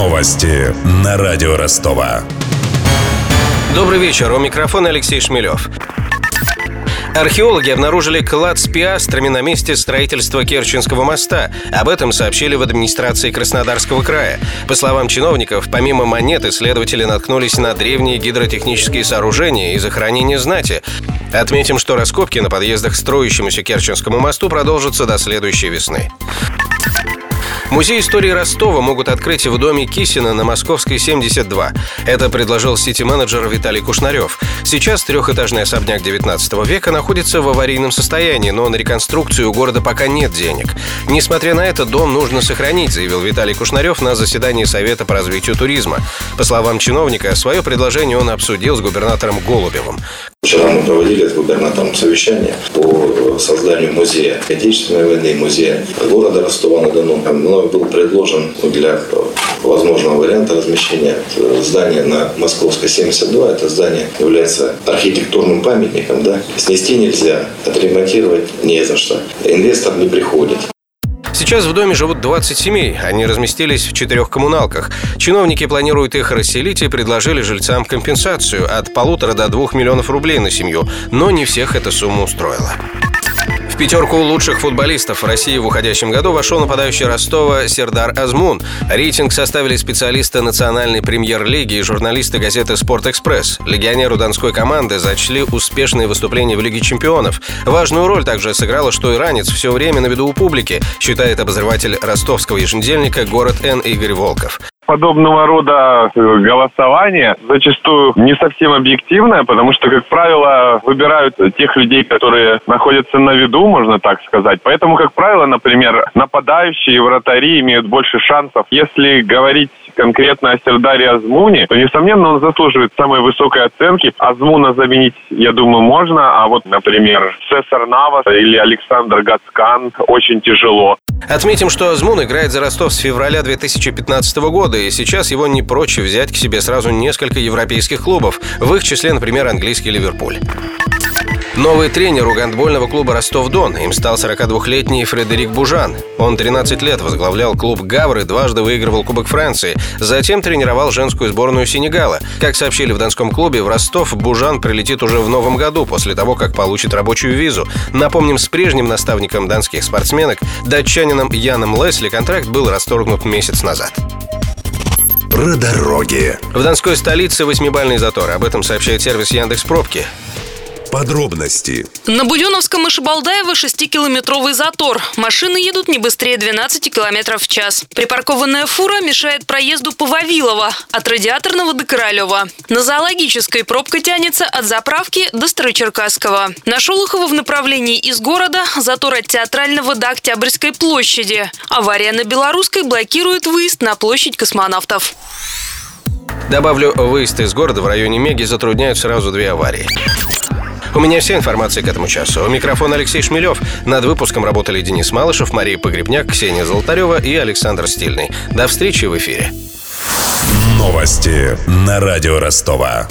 Новости на радио Ростова. Добрый вечер. У микрофона Алексей Шмелев. Археологи обнаружили клад с пиастрами на месте строительства Керченского моста. Об этом сообщили в администрации Краснодарского края. По словам чиновников, помимо монет, исследователи наткнулись на древние гидротехнические сооружения и захоронения знати. Отметим, что раскопки на подъездах к строящемуся Керченскому мосту продолжатся до следующей весны. Музей истории Ростова могут открыть в доме Кисина на Московской 72. Это предложил сити-менеджер Виталий Кушнарев. Сейчас трехэтажный особняк 19 века находится в аварийном состоянии, но на реконструкцию у города пока нет денег. Несмотря на это, дом нужно сохранить, заявил Виталий Кушнарев на заседании Совета по развитию туризма. По словам чиновника, свое предложение он обсудил с губернатором Голубевым. Вчера мы проводили с губернатором совещание по созданию музея Отечественной войны, музея города Ростова-на-Дону. Мной был предложен для возможного варианта размещения здания на Московской 72. Это здание является архитектурным памятником. Да? Снести нельзя, отремонтировать не за что. Инвестор не приходит. Сейчас в доме живут 20 семей. Они разместились в четырех коммуналках. Чиновники планируют их расселить и предложили жильцам компенсацию от полутора до двух миллионов рублей на семью. Но не всех эта сумма устроила пятерку лучших футболистов России в уходящем году вошел нападающий Ростова Сердар Азмун. Рейтинг составили специалисты национальной премьер-лиги и журналисты газеты «Спорт-экспресс». Легионеру донской команды зачли успешные выступления в Лиге чемпионов. Важную роль также сыграло, что иранец все время на виду у публики, считает обозреватель ростовского еженедельника «Город Н» Игорь Волков подобного рода э, голосование зачастую не совсем объективное, потому что, как правило, выбирают тех людей, которые находятся на виду, можно так сказать. Поэтому, как правило, например, нападающие и вратари имеют больше шансов. Если говорить конкретно о Сердаре Азмуне, то, несомненно, он заслуживает самой высокой оценки. Азмуна заменить, я думаю, можно, а вот, например, Цесар Навас или Александр Гацкан очень тяжело. Отметим, что Азмун играет за Ростов с февраля 2015 года, и сейчас его не прочь взять к себе сразу несколько европейских клубов, в их числе, например, английский Ливерпуль. Новый тренер у гандбольного клуба «Ростов-Дон». Им стал 42-летний Фредерик Бужан. Он 13 лет возглавлял клуб «Гавры», дважды выигрывал Кубок Франции. Затем тренировал женскую сборную Сенегала. Как сообщили в донском клубе, в Ростов Бужан прилетит уже в новом году, после того, как получит рабочую визу. Напомним, с прежним наставником донских спортсменок, датчанином Яном Лесли, контракт был расторгнут месяц назад. Про дороги. В Донской столице восьмибальный затор. Об этом сообщает сервис Яндекс Пробки. Подробности. На Буденовском и Шабалдаева 6-километровый затор. Машины едут не быстрее 12 километров в час. Припаркованная фура мешает проезду по Вавилова от Радиаторного до Королева. На Зоологической пробка тянется от заправки до Старочеркасского. На Шолохова в направлении из города затор от Театрального до Октябрьской площади. Авария на Белорусской блокирует выезд на площадь космонавтов. Добавлю, выезд из города в районе Меги затрудняют сразу две аварии. У меня вся информация к этому часу. У микрофона Алексей Шмелев. Над выпуском работали Денис Малышев, Мария Погребняк, Ксения Золотарева и Александр Стильный. До встречи в эфире. Новости на радио Ростова.